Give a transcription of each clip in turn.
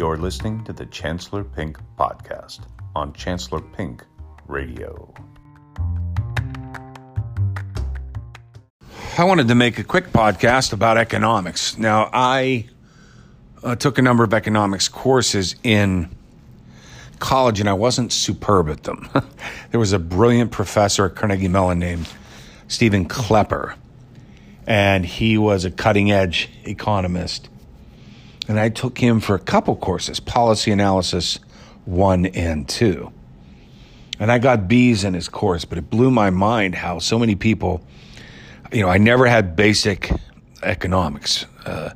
You're listening to the Chancellor Pink Podcast on Chancellor Pink Radio. I wanted to make a quick podcast about economics. Now, I uh, took a number of economics courses in college and I wasn't superb at them. there was a brilliant professor at Carnegie Mellon named Steven Klepper, and he was a cutting edge economist. And I took him for a couple courses policy analysis one and two. And I got B's in his course, but it blew my mind how so many people you know, I never had basic economics uh,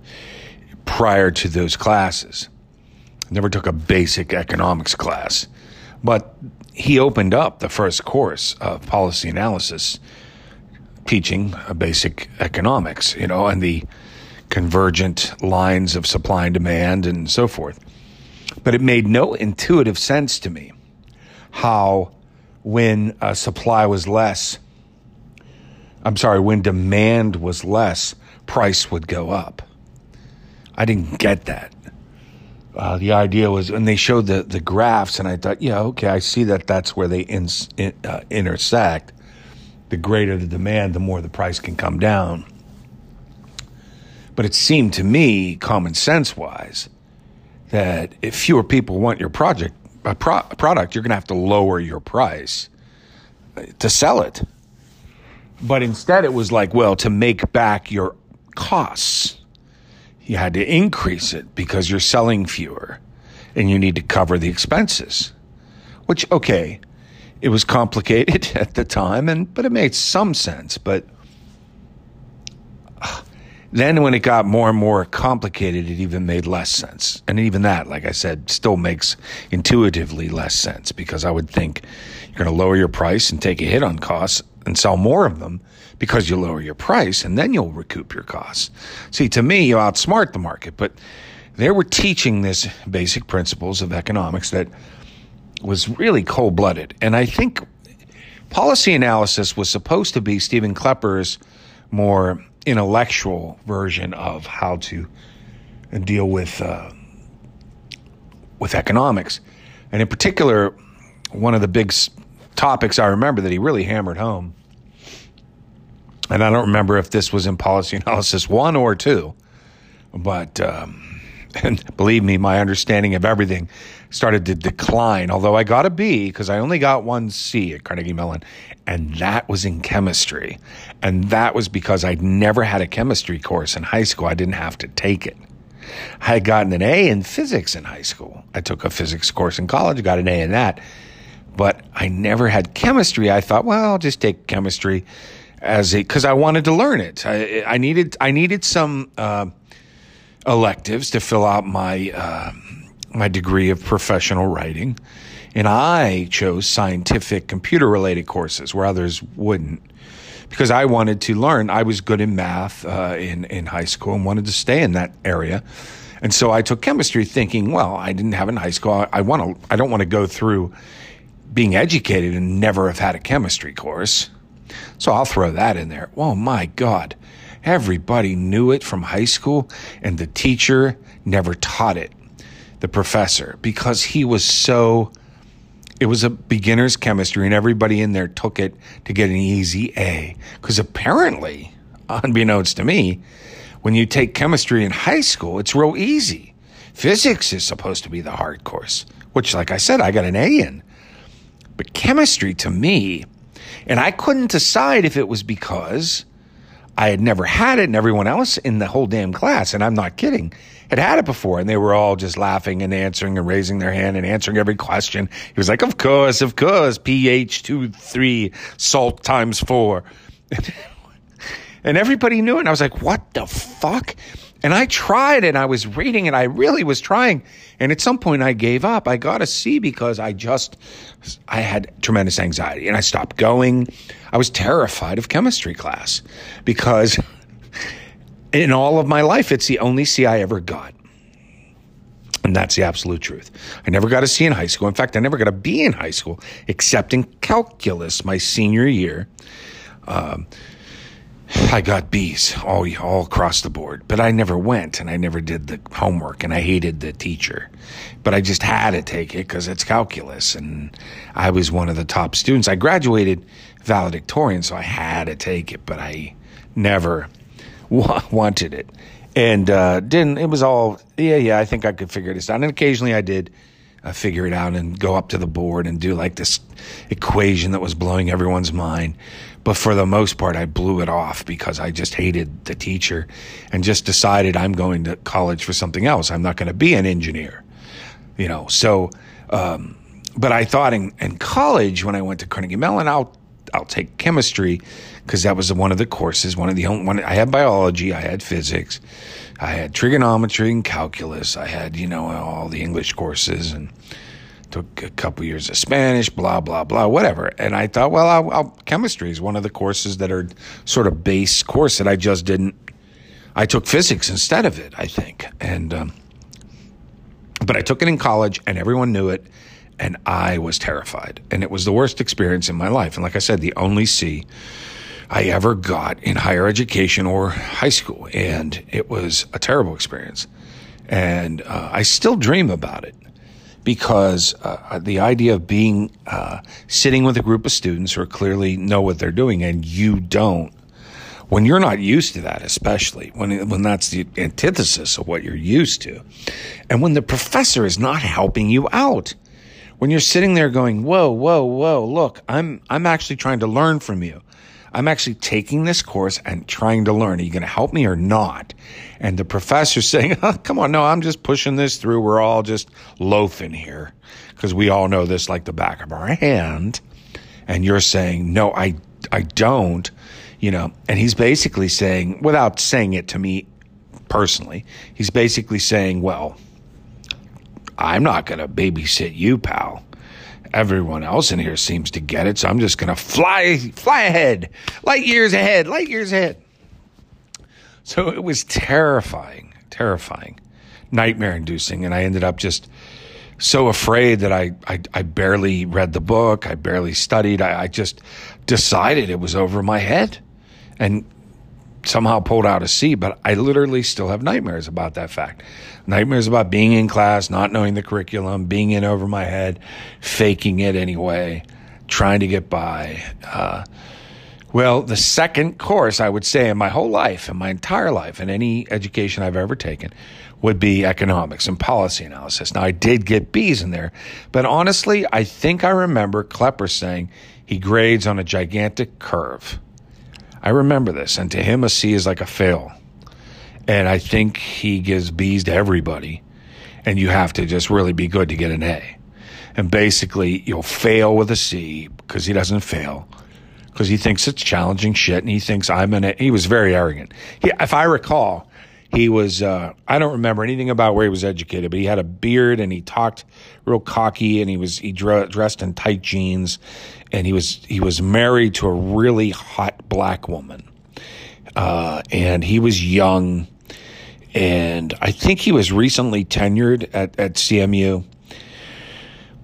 prior to those classes. Never took a basic economics class, but he opened up the first course of policy analysis, teaching a basic economics, you know, and the convergent lines of supply and demand and so forth. But it made no intuitive sense to me how, when uh, supply was less, I'm sorry, when demand was less, price would go up. I didn't get that. Uh, the idea was, and they showed the, the graphs, and I thought, yeah, okay, I see that that's where they in, in, uh, intersect. The greater the demand, the more the price can come down. But it seemed to me, common sense wise, that if fewer people want your project, a pro- product, you're going to have to lower your price to sell it. But instead, it was like, well, to make back your costs, you had to increase it because you're selling fewer and you need to cover the expenses. Which, okay, it was complicated at the time, and but it made some sense. But uh, then when it got more and more complicated, it even made less sense. And even that, like I said, still makes intuitively less sense because I would think you're going to lower your price and take a hit on costs and sell more of them because you lower your price and then you'll recoup your costs. See, to me, you outsmart the market, but they were teaching this basic principles of economics that was really cold blooded. And I think policy analysis was supposed to be Steven Klepper's more intellectual version of how to deal with uh, with economics, and in particular, one of the big topics I remember that he really hammered home. And I don't remember if this was in policy analysis one or two, but um, and believe me, my understanding of everything started to decline. Although I got a B because I only got one C at Carnegie Mellon, and that was in chemistry, and that was because I'd never had a chemistry course in high school. I didn't have to take it. I had gotten an A in physics in high school. I took a physics course in college, got an A in that but I never had chemistry. I thought, well, I'll just take chemistry as a because I wanted to learn it. I, I needed I needed some uh, electives to fill out my uh, my degree of professional writing, and I chose scientific computer related courses where others wouldn't. Because I wanted to learn, I was good in math uh, in in high school and wanted to stay in that area, and so I took chemistry, thinking, well, I didn't have in high school. I, I want to. I don't want to go through being educated and never have had a chemistry course. So I'll throw that in there. Oh my God. Everybody knew it from high school, and the teacher never taught it, the professor, because he was so. It was a beginner's chemistry, and everybody in there took it to get an easy A. Because apparently, unbeknownst to me, when you take chemistry in high school, it's real easy. Physics is supposed to be the hard course, which, like I said, I got an A in. But chemistry to me, and I couldn't decide if it was because I had never had it and everyone else in the whole damn class, and I'm not kidding, had had it before. And they were all just laughing and answering and raising their hand and answering every question. He was like, Of course, of course, pH 2, 3, salt times 4. and everybody knew it. And I was like, What the fuck? And I tried and I was reading and I really was trying. And at some point I gave up. I got a C because I just, I had tremendous anxiety and I stopped going. I was terrified of chemistry class because in all of my life, it's the only C I ever got. And that's the absolute truth. I never got a C in high school. In fact, I never got a B in high school, except in calculus my senior year. Um, I got B's all all across the board, but I never went and I never did the homework and I hated the teacher. But I just had to take it because it's calculus and I was one of the top students. I graduated valedictorian, so I had to take it, but I never wanted it and uh, didn't. It was all yeah, yeah. I think I could figure this out, and occasionally I did uh, figure it out and go up to the board and do like this equation that was blowing everyone's mind. But for the most part, I blew it off because I just hated the teacher and just decided I'm going to college for something else. I'm not going to be an engineer, you know. So, um, but I thought in, in college when I went to Carnegie Mellon, I'll I'll take chemistry because that was one of the courses. One of the only one I had biology, I had physics, I had trigonometry and calculus. I had you know all the English courses and took a couple years of Spanish, blah blah blah, whatever. And I thought, well, I'll, I'll, chemistry is one of the courses that are sort of base course that I just didn't. I took physics instead of it, I think, and um, but I took it in college, and everyone knew it, and I was terrified, and it was the worst experience in my life. And like I said, the only C I ever got in higher education or high school, and it was a terrible experience. And uh, I still dream about it because uh, the idea of being uh, sitting with a group of students who clearly know what they're doing and you don't when you're not used to that especially when when that's the antithesis of what you're used to and when the professor is not helping you out when you're sitting there going whoa whoa whoa look i'm i'm actually trying to learn from you I'm actually taking this course and trying to learn. Are you going to help me or not? And the professor's saying, oh, come on, no, I'm just pushing this through. We're all just loafing here because we all know this like the back of our hand. And you're saying, no, I, I don't, you know, and he's basically saying, without saying it to me personally, he's basically saying, well, I'm not going to babysit you, pal everyone else in here seems to get it, so I'm just to fly fly ahead, light years ahead, light years ahead. So it was terrifying, terrifying, nightmare inducing, and I ended up just so afraid that I, I, I barely read the book, I barely studied, I, I just decided it was over my head, and somehow pulled out a C, but I literally still have nightmares about that fact. Nightmares about being in class, not knowing the curriculum, being in over my head, faking it anyway, trying to get by. Uh, well, the second course I would say in my whole life, in my entire life, in any education I've ever taken, would be economics and policy analysis. Now, I did get B's in there, but honestly, I think I remember Klepper saying he grades on a gigantic curve. I remember this, and to him, a C is like a fail. And I think he gives B's to everybody, and you have to just really be good to get an A. And basically, you'll fail with a C because he doesn't fail because he thinks it's challenging shit, and he thinks I'm an. A. He was very arrogant. He, if I recall, he was. Uh, I don't remember anything about where he was educated, but he had a beard and he talked real cocky, and he was he dressed in tight jeans, and he was he was married to a really hot black woman, uh, and he was young, and I think he was recently tenured at at CMU.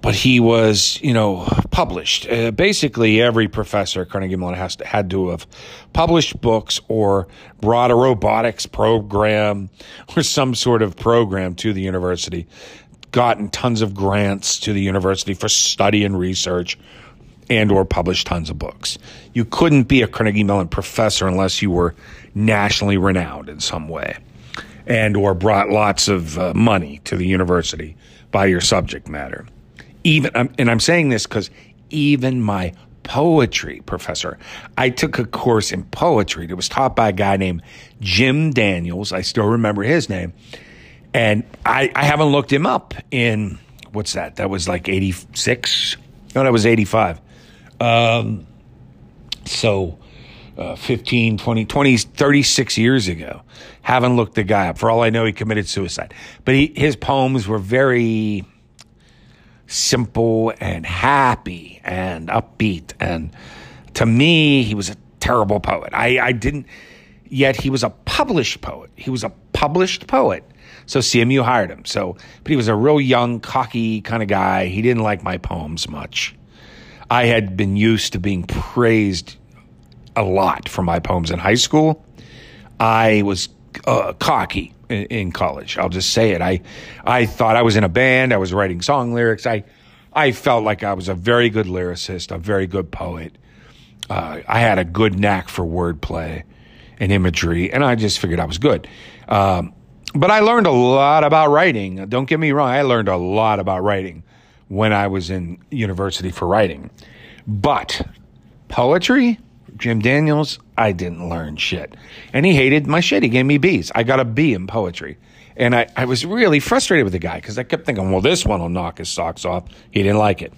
But he was, you know, published. Uh, basically, every professor at Carnegie Mellon has to, had to have published books or brought a robotics program or some sort of program to the university, gotten tons of grants to the university for study and research, and or published tons of books. You couldn't be a Carnegie Mellon professor unless you were nationally renowned in some way and or brought lots of uh, money to the university by your subject matter. Even and I'm saying this cuz even my poetry professor. I took a course in poetry that was taught by a guy named Jim Daniels. I still remember his name. And I, I haven't looked him up in what's that? That was like 86. No, that was 85. Um, so uh, 15, 20, 20, 36 years ago. Haven't looked the guy up. For all I know, he committed suicide. But he, his poems were very simple and happy and upbeat. And to me, he was a terrible poet. I, I didn't, yet he was a published poet. He was a published poet. So CMU hired him. So, but he was a real young, cocky kind of guy. He didn't like my poems much. I had been used to being praised a lot for my poems in high school. I was uh, cocky in, in, college. I'll just say it. I I thought I was in a band. I was writing song lyrics. I I felt like I was a very good lyricist, a very good poet. Uh, I had a good knack for wordplay and imagery, and I just figured I was good. Um, but I learned a lot about writing. Don't get me wrong. I learned a lot about writing when I was in university for writing. But poetry, Jim Daniels, I didn't learn shit. And he hated my shit. He gave me B's. I got a B in poetry. And I, I was really frustrated with the guy because I kept thinking, well, this one will knock his socks off. He didn't like it.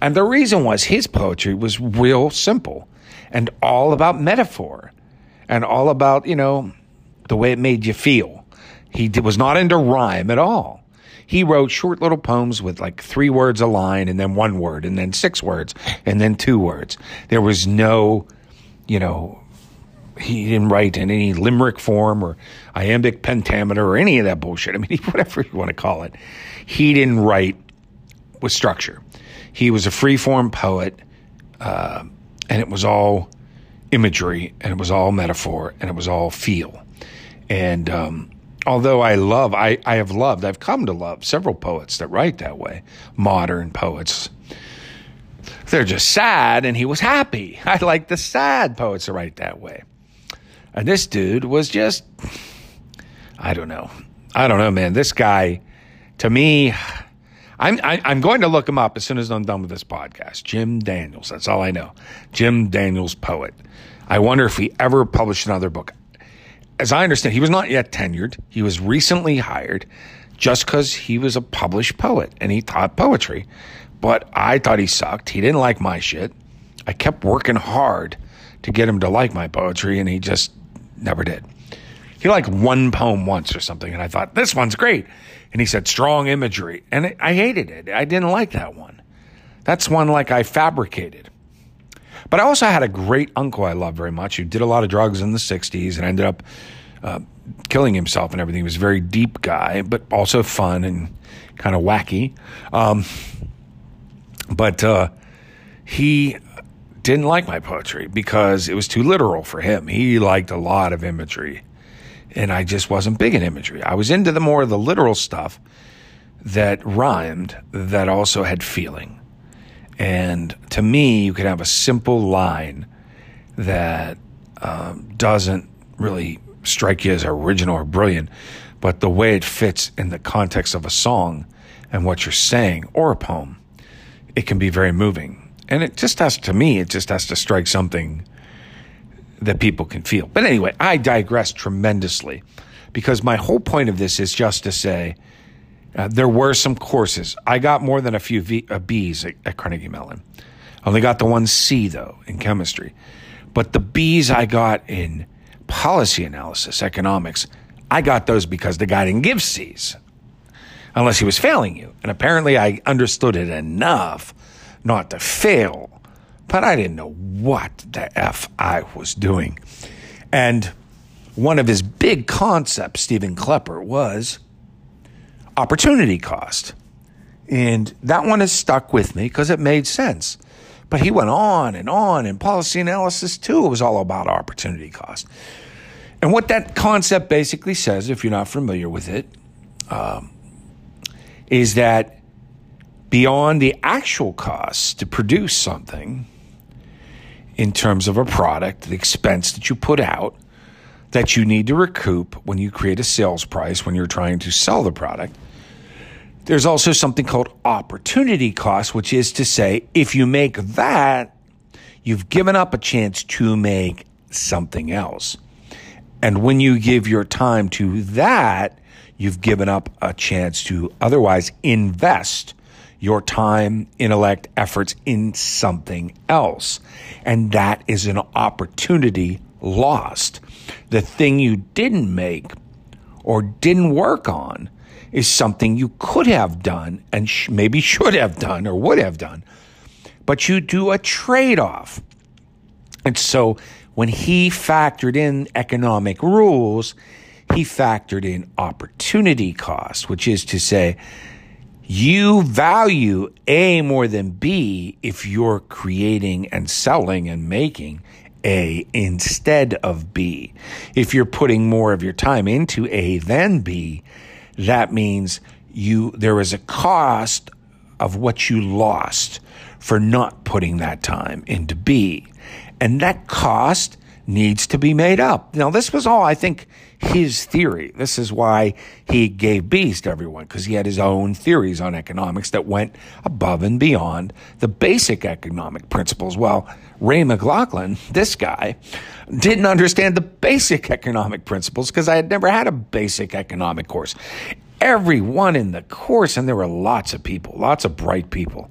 And the reason was his poetry was real simple and all about metaphor and all about, you know, the way it made you feel. He was not into rhyme at all. He wrote short little poems with like three words a line and then one word and then six words and then two words. There was no, you know, he didn't write in any limerick form or iambic pentameter or any of that bullshit. I mean, whatever you want to call it. He didn't write with structure. He was a free form poet, uh, and it was all imagery, and it was all metaphor, and it was all feel. And um, although I love, I, I have loved, I've come to love several poets that write that way, modern poets. They're just sad, and he was happy. I like the sad poets that write that way. And this dude was just, I don't know. I don't know, man. This guy, to me, I'm, I, am i am going to look him up as soon as I'm done with this podcast. Jim Daniels. That's all I know. Jim Daniels, poet. I wonder if he ever published another book as I understand, he was not yet tenured. He was recently hired just because he was a published poet and he taught poetry. But I thought he sucked. He didn't like my shit. I kept working hard to get him to like my poetry, and he just never did. He liked one poem once or something, and I thought, this one's great. And he said, strong imagery. And I hated it. I didn't like that one. That's one like I fabricated. But I also had a great uncle I loved very much who did a lot of drugs in the 60s and ended up uh, killing himself and everything. He was a very deep guy, but also fun and kind of wacky. Um, but uh, he didn't like my poetry because it was too literal for him. He liked a lot of imagery, and I just wasn't big in imagery. I was into the more of the literal stuff that rhymed that also had feeling. And to me, you could have a simple line that um, doesn't really strike you as original or brilliant, but the way it fits in the context of a song and what you're saying or a poem, it can be very moving. And it just has, to me, it just has to strike something that people can feel. But anyway, I digress tremendously because my whole point of this is just to say, uh, there were some courses. I got more than a few v, uh, B's at, at Carnegie Mellon. I only got the one C though in chemistry. But the B's I got in policy analysis, economics, I got those because the guy didn't give C's unless he was failing you. And apparently I understood it enough not to fail, but I didn't know what the F I was doing. And one of his big concepts, Steven Klepper, was opportunity cost. And that one has stuck with me because it made sense. But he went on and on, and policy analysis too, it was all about opportunity cost. And what that concept basically says, if you're not familiar with it, um, is that beyond the actual cost to produce something, in terms of a product, the expense that you put out, that you need to recoup when you create a sales price when you're trying to sell the product, there's also something called opportunity cost, which is to say, if you make that, you've given up a chance to make something else. And when you give your time to that, you've given up a chance to otherwise invest your time, intellect, efforts in something else. And that is an opportunity lost. The thing you didn't make or didn't work on is something you could have done and sh- maybe should have done or would have done, but you do a trade off. And so when he factored in economic rules, he factored in opportunity cost, which is to say, you value A more than B if you're creating and selling and making A instead of B. If you're putting more of your time into A than B, that means you there is a cost of what you lost for not putting that time into B. And that cost needs to be made up. Now, this was all, I think, his theory. This is why he gave B's to everyone, because he had his own theories on economics that went above and beyond the basic economic principles. Well, Ray McLaughlin, this guy, didn't understand the basic economic principles because I had never had a basic economic course. Everyone in the course, and there were lots of people, lots of bright people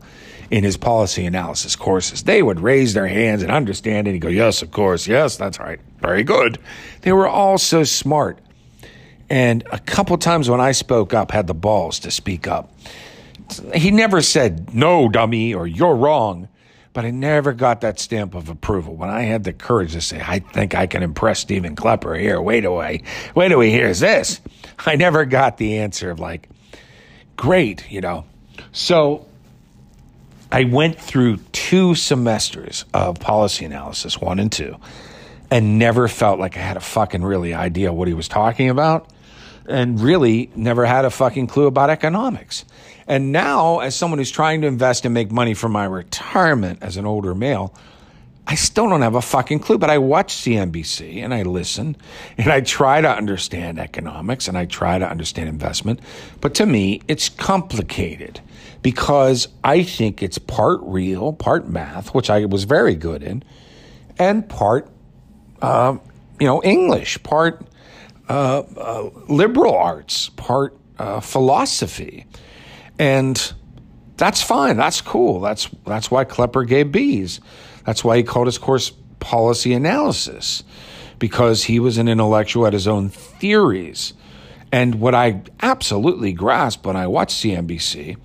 in his policy analysis courses. They would raise their hands and understand it. He'd go, Yes, of course. Yes, that's right. Very good. They were all so smart. And a couple times when I spoke up, had the balls to speak up. He never said, No, dummy, or you're wrong. But I never got that stamp of approval. When I had the courage to say, I think I can impress Steven Klepper here. Wait away. Wait till he hears this. I never got the answer of like, great, you know. So I went through two semesters of policy analysis, one and two, and never felt like I had a fucking really idea what he was talking about, and really never had a fucking clue about economics. And now, as someone who's trying to invest and make money for my retirement as an older male, I still don't have a fucking clue, but I watch CNBC and I listen and I try to understand economics and I try to understand investment. But to me, it's complicated because I think it's part real, part math, which I was very good in, and part, uh, you know, English, part uh, uh, liberal arts, part uh, philosophy, and that's fine. That's cool. That's that's why Klepper gave B's. That's why he called his course policy analysis, because he was an intellectual at his own theories. And what I absolutely grasp when I watch CNBC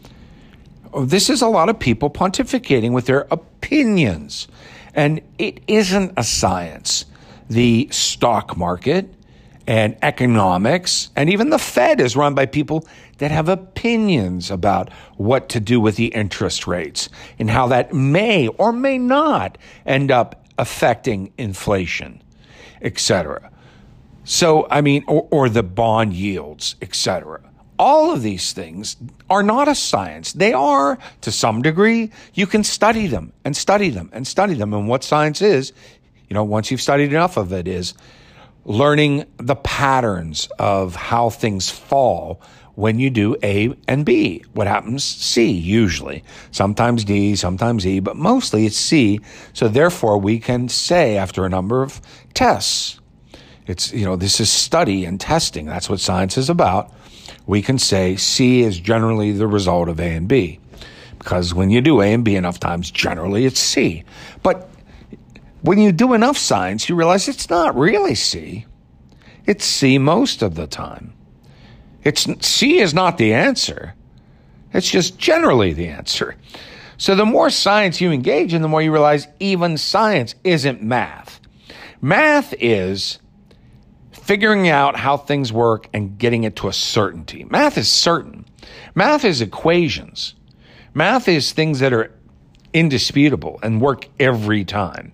this is a lot of people pontificating with their opinions. And it isn't a science. The stock market and economics and even the Fed is run by people that have opinions about what to do with the interest rates and how that may or may not end up affecting inflation, etc. So, I mean, or, or the bond yields, etc all of these things are not a science. They are, to some degree, you can study them and study them and study them. And what science is, you know, once you've studied enough of it, is learning the patterns of how things fall when you do A and B. What happens? C, usually. Sometimes D, sometimes E, but mostly it's C. So therefore, we can say after a number of tests, it's, you know, this is study and testing. That's what science is about we can say C is generally the result of A and B. Because when you do A and B enough times, generally it's C. But when you do enough science, you realize it's not really C. It's C most of the time. It's C is not the answer. It's just generally the answer. So the more science you engage in, the more you realize even science isn't math. Math is figuring out how things work and getting it to a certainty. Math is certain. Math is equations. Math is things that are indisputable and work every time.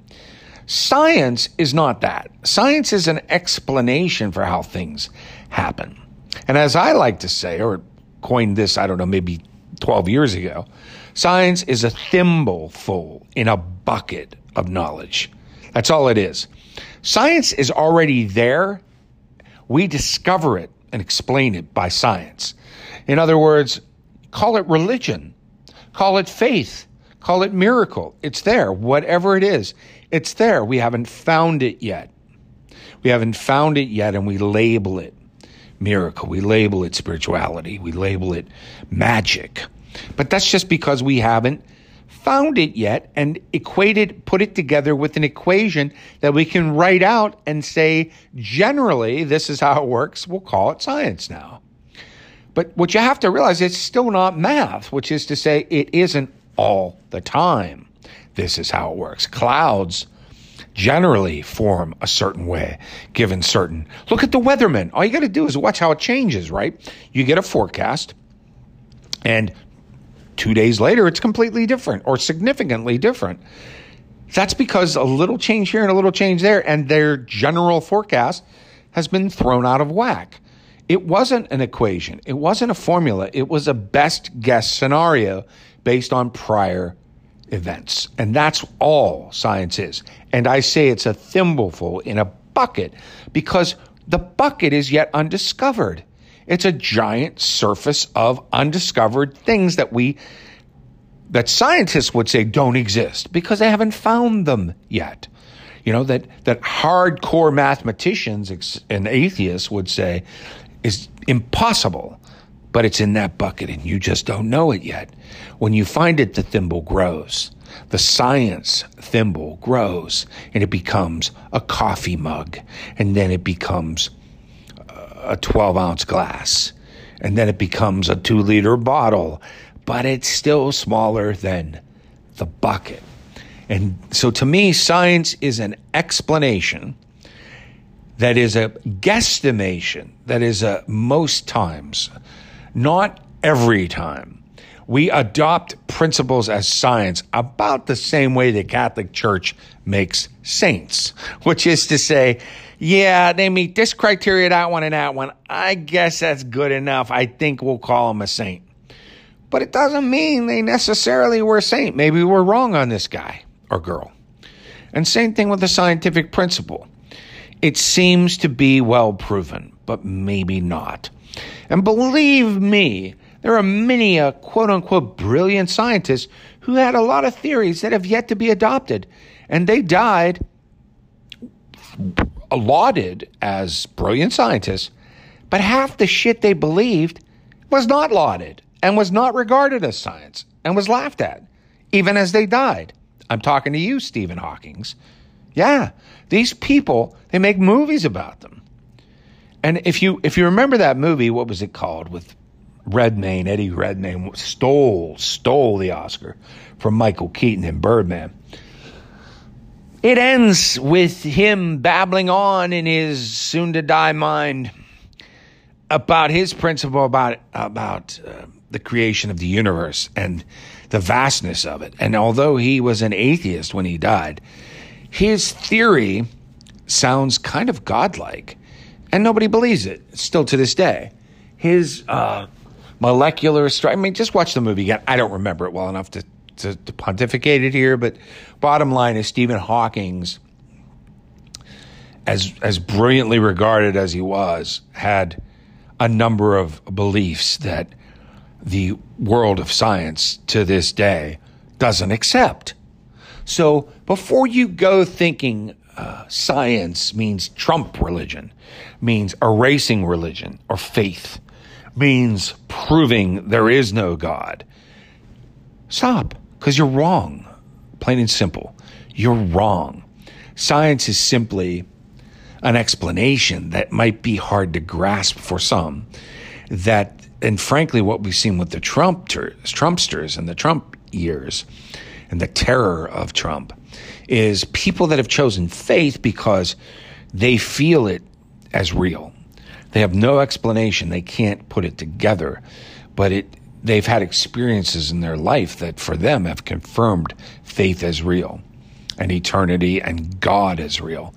Science is not that. Science is an explanation for how things happen. And as I like to say, or coined this, I don't know, maybe 12 years ago, science is a thimbleful in a bucket of knowledge. That's all it is. Science is already there we discover it and explain it by science. In other words, call it religion, call it faith, call it miracle. It's there. Whatever it is, it's there. We haven't found it yet. We haven't found it yet, and we label it miracle. We label it spirituality. We label it magic. But that's just because we haven't found it yet and equated, put it together with an equation that we can write out and say, generally, this is how it works. We'll call it science now. But what you have to realize, it's still not math, which is to say, it isn't all the time. This is how it works. Clouds generally form a certain way, given certain. Look at the weatherman. All you got to do is watch how it changes, right? You get a forecast, and Two days later, it's completely different or significantly different. That's because a little change here and a little change there, and their general forecast has been thrown out of whack. It wasn't an equation, it wasn't a formula, it was a best guess scenario based on prior events. And that's all science is. And I say it's a thimbleful in a bucket because the bucket is yet undiscovered. It's a giant surface of undiscovered things that we that scientists would say don't exist because they haven't found them yet. You know that that hardcore mathematicians and atheists would say is impossible, but it's in that bucket and you just don't know it yet. When you find it, the thimble grows. The science thimble grows and it becomes a coffee mug, and then it becomes a 12 ounce glass, and then it becomes a two liter bottle, but it's still smaller than the bucket. And so to me, science is an explanation that is a guesstimation, that is a most times, not every time. We adopt principles as science about the same way the Catholic Church makes saints, which is to say, yeah, they meet this criteria, that one, and that one. I guess that's good enough. I think we'll call them a saint. But it doesn't mean they necessarily were a saint. Maybe we're wrong on this guy or girl. And same thing with the scientific principle. It seems to be well proven, but maybe not. And believe me, there are many quote unquote brilliant scientists who had a lot of theories that have yet to be adopted. And they died lauded as brilliant scientists, but half the shit they believed was not lauded and was not regarded as science and was laughed at, even as they died. I'm talking to you, Stephen Hawking's. Yeah, these people, they make movies about them. And if you if you remember that movie, what was it called with Redmayne, Eddie Redmayne stole stole the Oscar from Michael Keaton in Birdman. It ends with him babbling on in his soon to die mind about his principle about about uh, the creation of the universe and the vastness of it. And although he was an atheist when he died, his theory sounds kind of godlike, and nobody believes it still to this day. His uh, molecular I mean, just watch the movie again. I don't remember it well enough to to, to pontificate it here, but bottom line is Stephen Hawking's, as as brilliantly regarded as he was, had a number of beliefs that the world of science to this day doesn't accept. So before you go thinking uh, science means Trump religion, means erasing religion or faith, means proving there is no God, stop. Because you're wrong. Plain and simple. You're wrong. Science is simply an explanation that might be hard to grasp for some. That, and frankly, what we've seen with the Trumpsters, Trumpsters and the Trump years and the terror of Trump is people that have chosen faith because they feel it as real. They have no explanation. They can't put it together, but it they've had experiences in their life that for them have confirmed faith as real and eternity and God as real.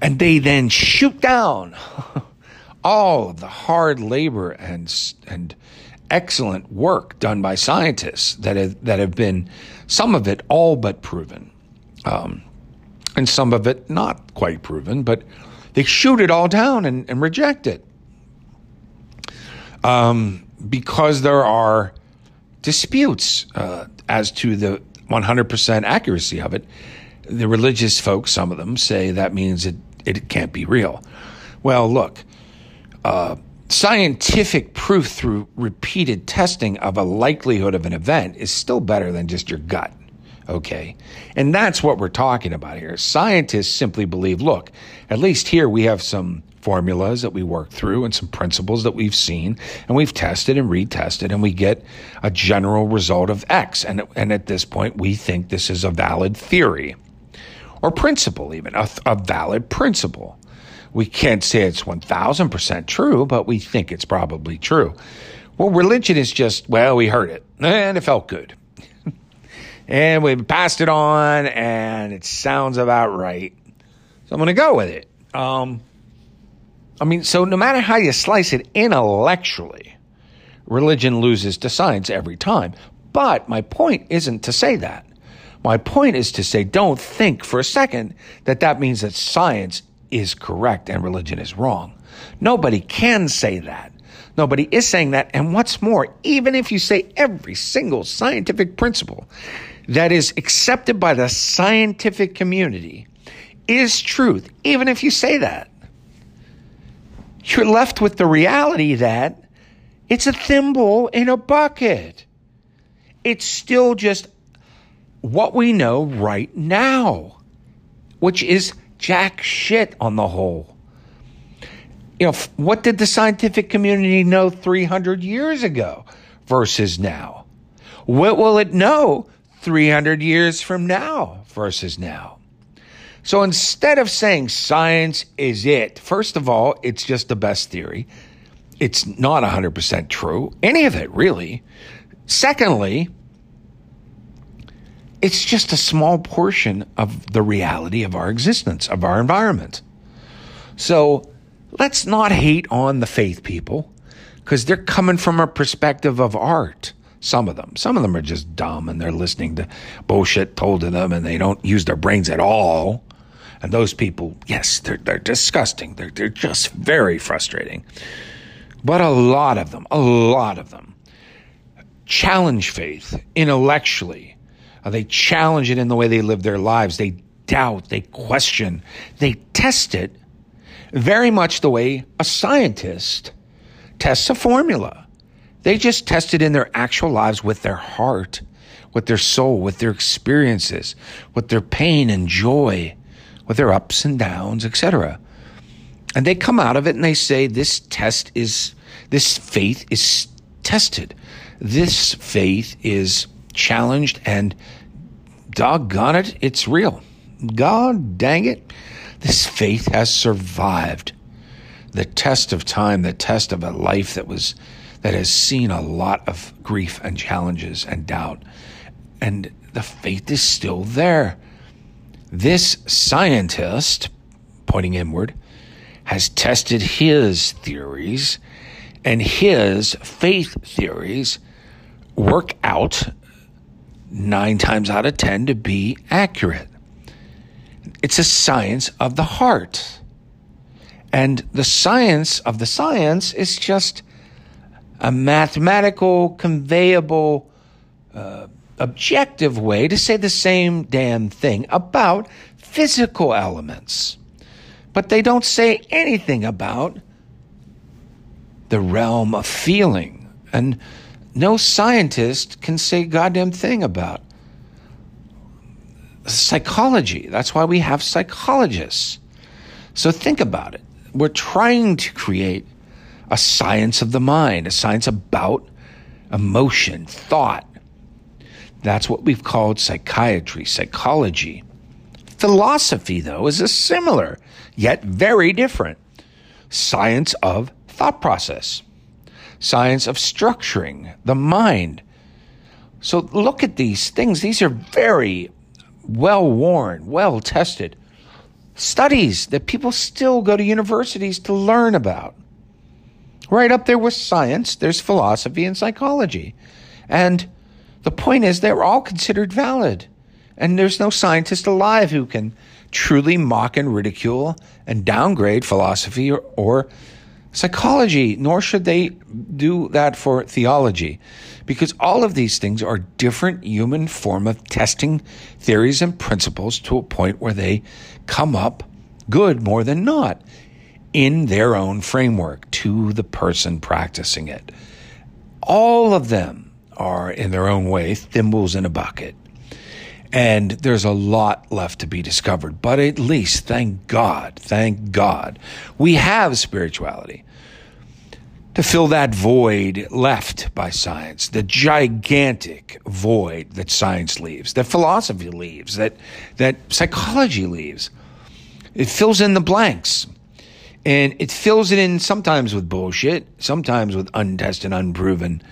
And they then shoot down all of the hard labor and, and excellent work done by scientists that have, that have been, some of it all but proven, um, and some of it not quite proven, but they shoot it all down and, and reject it. Um, because there are disputes uh, as to the 100% accuracy of it. The religious folks, some of them, say that means it, it can't be real. Well, look, uh, scientific proof through repeated testing of a likelihood of an event is still better than just your gut. Okay. And that's what we're talking about here. Scientists simply believe, look, at least here we have some formulas that we work through and some principles that we've seen and we've tested and retested and we get a general result of X. And, and at this point, we think this is a valid theory or principle, even a, a valid principle. We can't say it's 1000% true, but we think it's probably true. Well, religion is just, well, we heard it and it felt good. And we passed it on, and it sounds about right. So I'm going to go with it. Um, I mean, so no matter how you slice it intellectually, religion loses to science every time. But my point isn't to say that. My point is to say, don't think for a second that that means that science is correct and religion is wrong. Nobody can say that. Nobody is saying that. And what's more, even if you say every single scientific principle that is accepted by the scientific community is truth, even if you say that, you're left with the reality that it's a thimble in a bucket. It's still just what we know right now, which is jack shit on the whole. You know, what did the scientific community know 300 years ago versus now? What will it know 300 years from now versus now? So instead of saying science is it, first of all, it's just the best theory. It's not 100% true, any of it really. Secondly, it's just a small portion of the reality of our existence, of our environment. So let's not hate on the faith people because they're coming from a perspective of art. Some of them. Some of them are just dumb and they're listening to bullshit told to them and they don't use their brains at all. And those people, yes, they're, they're disgusting. They're, they're just very frustrating. But a lot of them, a lot of them challenge faith intellectually uh, they challenge it in the way they live their lives. They doubt, they question, they test it very much the way a scientist tests a formula. They just tested in their actual lives with their heart, with their soul, with their experiences, with their pain and joy, with their ups and downs, etc. And they come out of it and they say, this test is, this faith is tested. This faith is challenged and doggone it, it's real. God dang it, this faith has survived the test of time, the test of a life that was that has seen a lot of grief and challenges and doubt. And the faith is still there. This scientist, pointing inward, has tested his theories, and his faith theories work out nine times out of ten to be accurate. It's a science of the heart. And the science of the science is just a mathematical, conveyable, uh, objective way to say the same damn thing about physical elements. But they don't say anything about the realm of feeling. And no scientist can say goddamn thing about psychology. That's why we have psychologists. So think about it. We're trying to create a science of the mind, a science about emotion, thought. That's what we've called psychiatry, psychology. Philosophy, though, is a similar, yet very different science of thought process science of structuring the mind. So look at these things. These are very well worn, well tested studies that people still go to universities to learn about. Right up there with science, there's philosophy and psychology. And the point is, they're all considered valid. And there's no scientist alive who can truly mock and ridicule and downgrade philosophy or, or psychology, nor should they do that for theology, because all of these things are different human form of testing theories and principles to a point where they come up good more than not in their own framework to the person practicing it. All of them are in their own way thimbles in a bucket. And there's a lot left to be discovered. But at least, thank God, thank God, we have spirituality to fill that void left by science, the gigantic void that science leaves, that philosophy leaves, that, that psychology leaves. It fills in the blanks. And it fills it in sometimes with bullshit, sometimes with untested, unproven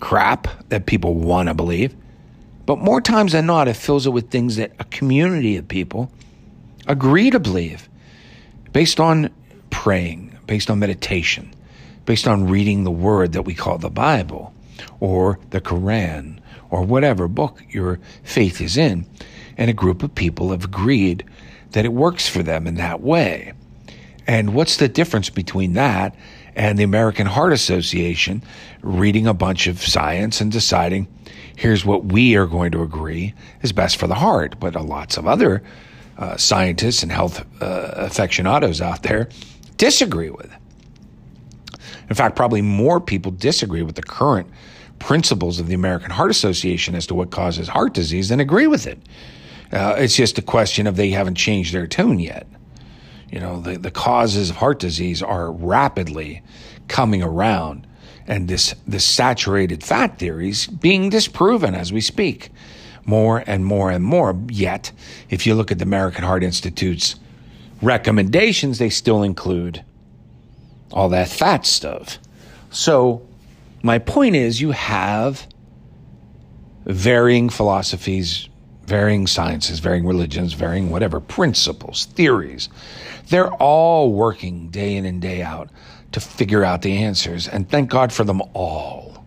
crap that people want to believe. But more times than not, it fills it with things that a community of people agree to believe based on praying, based on meditation, based on reading the word that we call the Bible or the Quran or whatever book your faith is in. And a group of people have agreed that it works for them in that way. And what's the difference between that and the American Heart Association reading a bunch of science and deciding here's what we are going to agree is best for the heart? But lots of other uh, scientists and health uh, aficionados out there disagree with. In fact, probably more people disagree with the current principles of the American Heart Association as to what causes heart disease than agree with it. Uh, it's just a question of they haven't changed their tune yet. You know, the, the causes of heart disease are rapidly coming around, and this, this saturated fat theory is being disproven as we speak more and more and more. Yet, if you look at the American Heart Institute's recommendations, they still include all that fat stuff. So, my point is, you have varying philosophies, varying sciences, varying religions, varying whatever principles, theories. They're all working day in and day out to figure out the answers. And thank God for them all.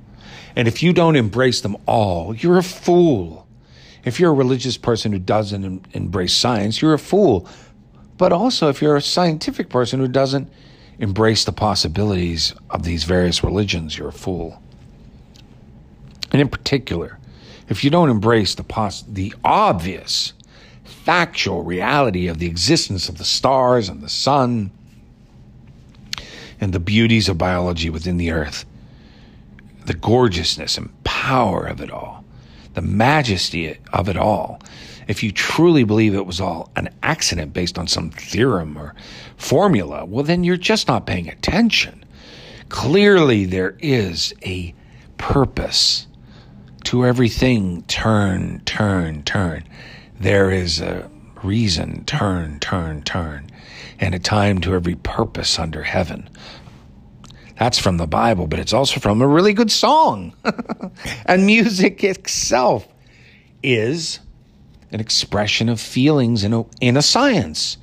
And if you don't embrace them all, you're a fool. If you're a religious person who doesn't em- embrace science, you're a fool. But also, if you're a scientific person who doesn't embrace the possibilities of these various religions, you're a fool. And in particular, if you don't embrace the pos- the obvious factual reality of the existence of the stars and the sun and the beauties of biology within the earth, the gorgeousness and power of it all, the majesty of it all, if you truly believe it was all an accident based on some theorem or formula, well, then you're just not paying attention. Clearly, there is a purpose to everything. Turn, turn, turn. There is a reason. Turn, turn, turn. And a time to every purpose under heaven. That's from the Bible, but it's also from a really good song. and music itself is an expression of feelings in a, in a science.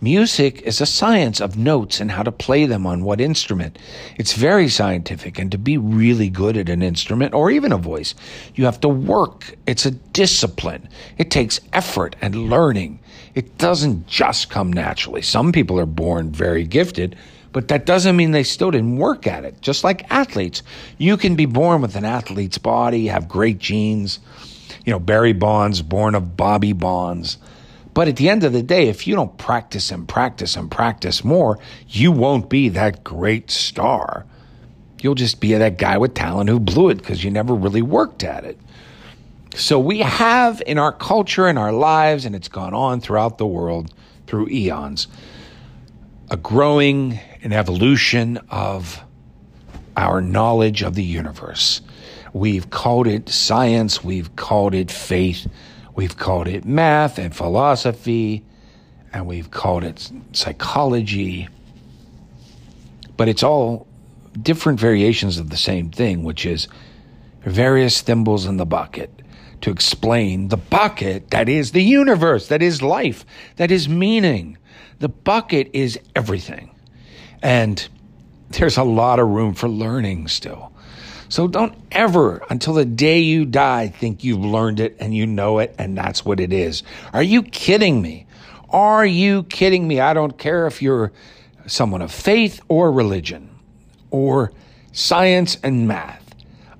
Music is a science of notes and how to play them on what instrument. It's very scientific, and to be really good at an instrument or even a voice, you have to work. It's a discipline. It takes effort and learning. It doesn't just come naturally. Some people are born very gifted, but that doesn't mean they still didn't work at it. Just like athletes, you can be born with an athlete's body, have great genes. You know, Barry Bonds, born of Bobby Bonds but at the end of the day, if you don't practice and practice and practice more, you won't be that great star. You'll just be that guy with talent who blew it because you never really worked at it. So we have in our culture, in our lives, and it's gone on throughout the world through eons, a growing an evolution of our knowledge of the universe. We've called it science, we've called it faith, We've called it math and philosophy, and we've called it psychology. But it's all different variations of the same thing, which is various thimbles in the bucket to explain the bucket that is the universe, that is life, that is meaning. The bucket is everything. And there's a lot of room for learning still. So don't ever, until the day you die, think you've learned it and you know it and that's what it is. Are you kidding me? Are you kidding me? I don't care if you're someone of faith or religion or science and math.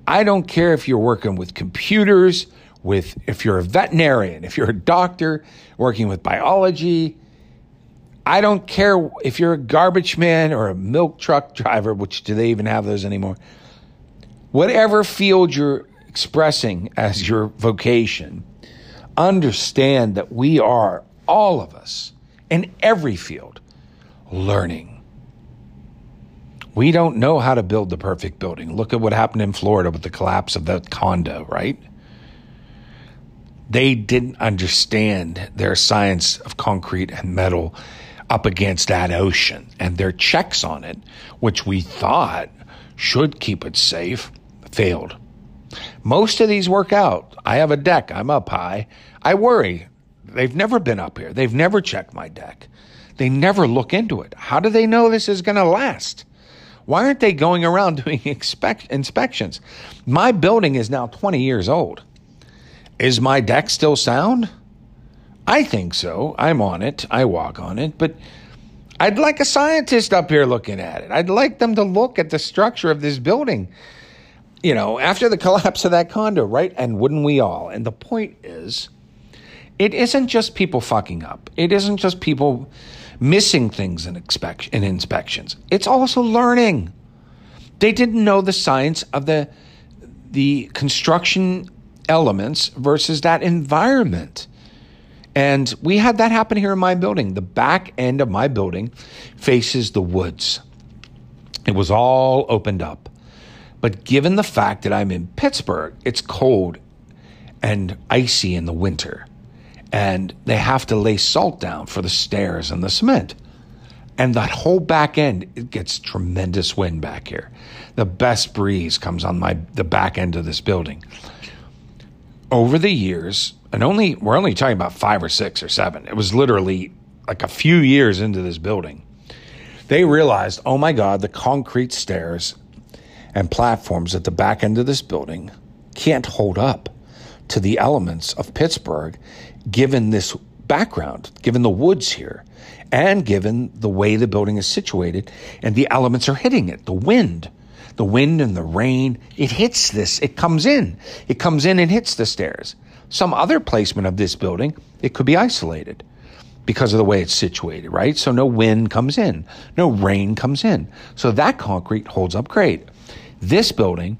I don't care if you're working with computers, with if you're a veterinarian, if you're a doctor working with biology. I don't care if you're a garbage man or a milk truck driver, which do they even have those anymore? Whatever field you're expressing as your vocation, understand that we are, all of us, in every field, learning. We don't know how to build the perfect building. Look at what happened in Florida with the collapse of that condo, right? They didn't understand their science of concrete and metal up against that ocean and their checks on it, which we thought should keep it safe, failed. Most of these work out. I have a deck. I'm up high. I worry. They've never been up here. They've never checked my deck. They never look into it. How do they know this is going to last? Why aren't they going around doing inspections? My building is now 20 years old. Is my deck still sound? I think so. I'm on it. I walk on it. But I'd like a scientist up here looking at it. I'd like them to look at the structure of this building. You know, after the collapse of that condo, right? And wouldn't we all? And the point is, it isn't just people fucking up. It isn't just people missing things in, expect- in inspections. It's also learning. They didn't know the science of the the construction elements versus that environment. And we had that happen here in my building. The back end of my building faces the woods. It was all opened up. But given the fact that I'm in Pittsburgh, it's cold and icy in the winter. And they have to lay salt down for the stairs and the cement. And that whole back end, it gets tremendous wind back here. The best breeze comes on my the back end of this building. Over the years, and only we're only talking about five or six or seven. It was literally like a few years into this building. They realized, oh my God, the concrete stairs and platforms at the back end of this building can't hold up to the elements of Pittsburgh, given this background, given the woods here, and given the way the building is situated and the elements are hitting it, the wind. The wind and the rain, it hits this, it comes in. It comes in and hits the stairs. Some other placement of this building, it could be isolated because of the way it's situated, right? So no wind comes in, no rain comes in. So that concrete holds up great. This building,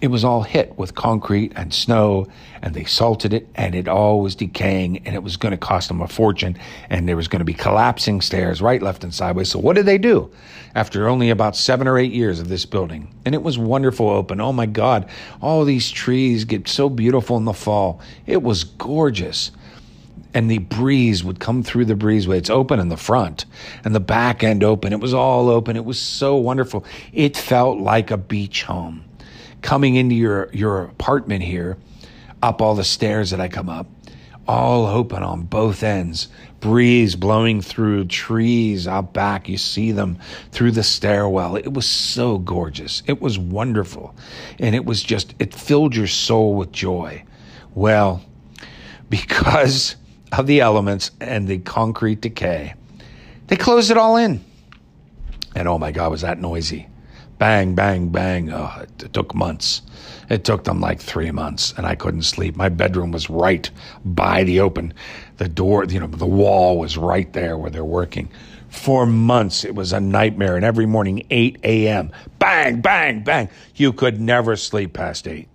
it was all hit with concrete and snow, and they salted it, and it all was decaying, and it was going to cost them a fortune, and there was going to be collapsing stairs right, left, and sideways. So what did they do after only about seven or eight years of this building? And it was wonderful open. Oh my God, all these trees get so beautiful in the fall. It was gorgeous and the breeze would come through the breezeway. It's open in the front and the back end open. It was all open. It was so wonderful. It felt like a beach home. Coming into your, your apartment here, up all the stairs that I come up, all open on both ends. Breeze blowing through trees out back. You see them through the stairwell. It was so gorgeous. It was wonderful. And it was just, it filled your soul with joy. Well, because of the elements and the concrete decay. They closed it all in. And oh my God, was that noisy. Bang, bang, bang. Oh, it, it, took months. It took them like three months, and I couldn't sleep. My bedroom was right by the open. The door, you know, the wall was right there where they're working. For months, it was a nightmare. And every morning, 8 a.m., bang, bang, bang. You could never sleep past 8.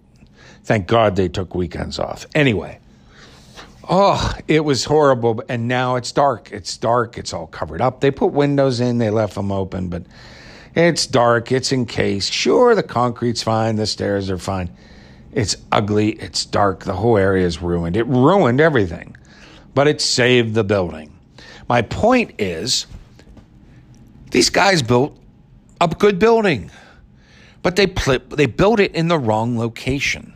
Thank God they took weekends off. Anyway, Oh, it was horrible. And now it's dark. It's dark. It's all covered up. They put windows in, they left them open, but it's dark. It's encased. Sure, the concrete's fine. The stairs are fine. It's ugly. It's dark. The whole area is ruined. It ruined everything, but it saved the building. My point is these guys built a good building, but they, pl- they built it in the wrong location.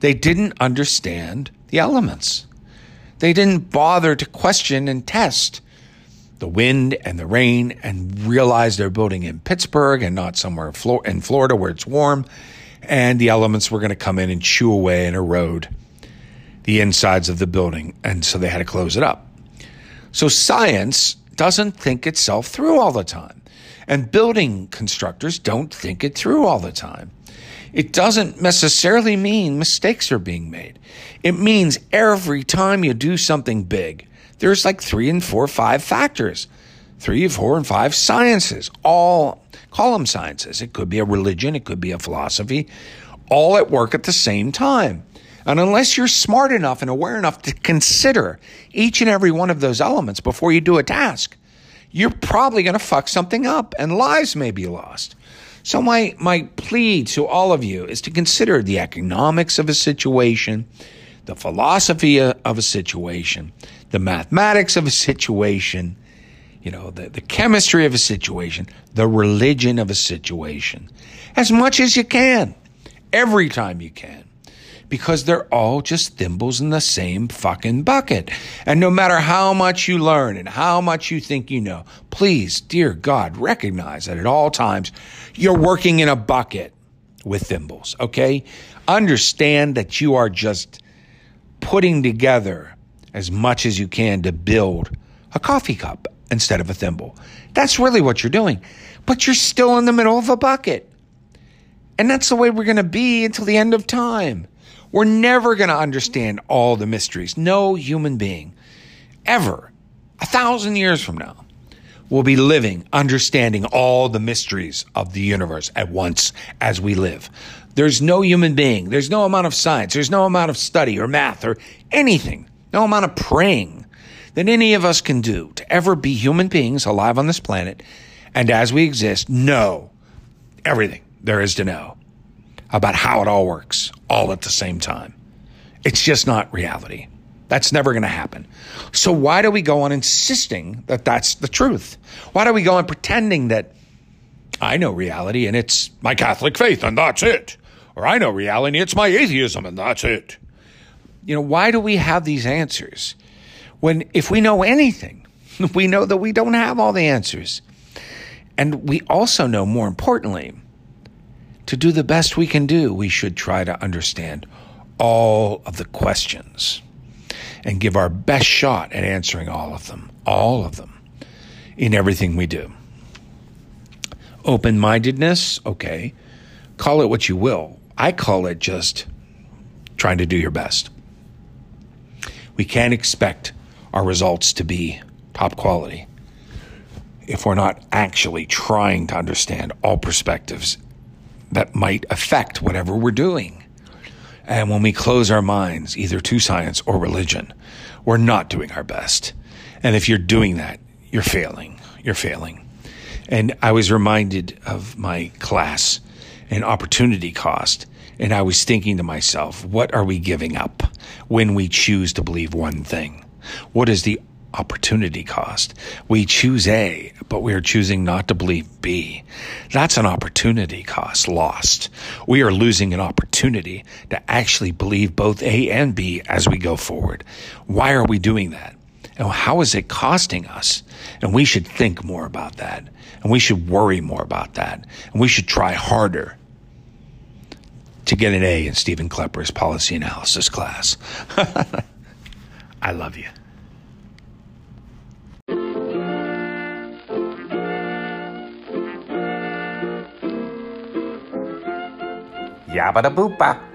They didn't understand the elements. They didn't bother to question and test the wind and the rain and realize they're building in Pittsburgh and not somewhere in Florida where it's warm. And the elements were going to come in and chew away and erode the insides of the building. And so they had to close it up. So science doesn't think itself through all the time. And building constructors don't think it through all the time it doesn't necessarily mean mistakes are being made. It means every time you do something big, there's like three and four, five factors, three, four, and five sciences, all call them sciences. It could be a religion, it could be a philosophy, all at work at the same time. And unless you're smart enough and aware enough to consider each and every one of those elements before you do a task, you're probably going to fuck something up and lives may be lost. So my, my plea to all of you is to consider the economics of a situation, the philosophy of a situation, the mathematics of a situation, you know, the, the chemistry of a situation, the religion of a situation, as much as you can, every time you can. Because they're all just thimbles in the same fucking bucket. And no matter how much you learn and how much you think you know, please, dear God, recognize that at all times you're working in a bucket with thimbles, okay? Understand that you are just putting together as much as you can to build a coffee cup instead of a thimble. That's really what you're doing. But you're still in the middle of a bucket. And that's the way we're going to be until the end of time. We're never going to understand all the mysteries. No human being ever, a thousand years from now, will be living, understanding all the mysteries of the universe at once as we live. There's no human being, there's no amount of science, there's no amount of study or math or anything, no amount of praying that any of us can do to ever be human beings alive on this planet. And as we exist, know everything there is to know about how it all works all at the same time. It's just not reality. That's never going to happen. So why do we go on insisting that that's the truth? Why do we go on pretending that I know reality and it's my Catholic faith and that's it? Or I know reality, and it's my atheism and that's it. You know, why do we have these answers? When if we know anything, we know that we don't have all the answers. And we also know, more importantly, to do the best we can do, we should try to understand all of the questions and give our best shot at answering all of them, all of them, in everything we do. Open mindedness, okay. Call it what you will. I call it just trying to do your best. We can't expect our results to be top quality if we're not actually trying to understand all perspectives that might affect whatever we're doing. And when we close our minds either to science or religion, we're not doing our best. And if you're doing that, you're failing. You're failing. And I was reminded of my class and opportunity cost. And I was thinking to myself, what are we giving up when we choose to believe one thing? What is the opportunity cost. We choose A, but we are choosing not to believe B. That's an opportunity cost lost. We are losing an opportunity to actually believe both A and B as we go forward. Why are we doing that? And how is it costing us? And we should think more about that. And we should worry more about that. And we should try harder to get an A in Steven Klepper's policy analysis class. I love you. Yabba da boopa.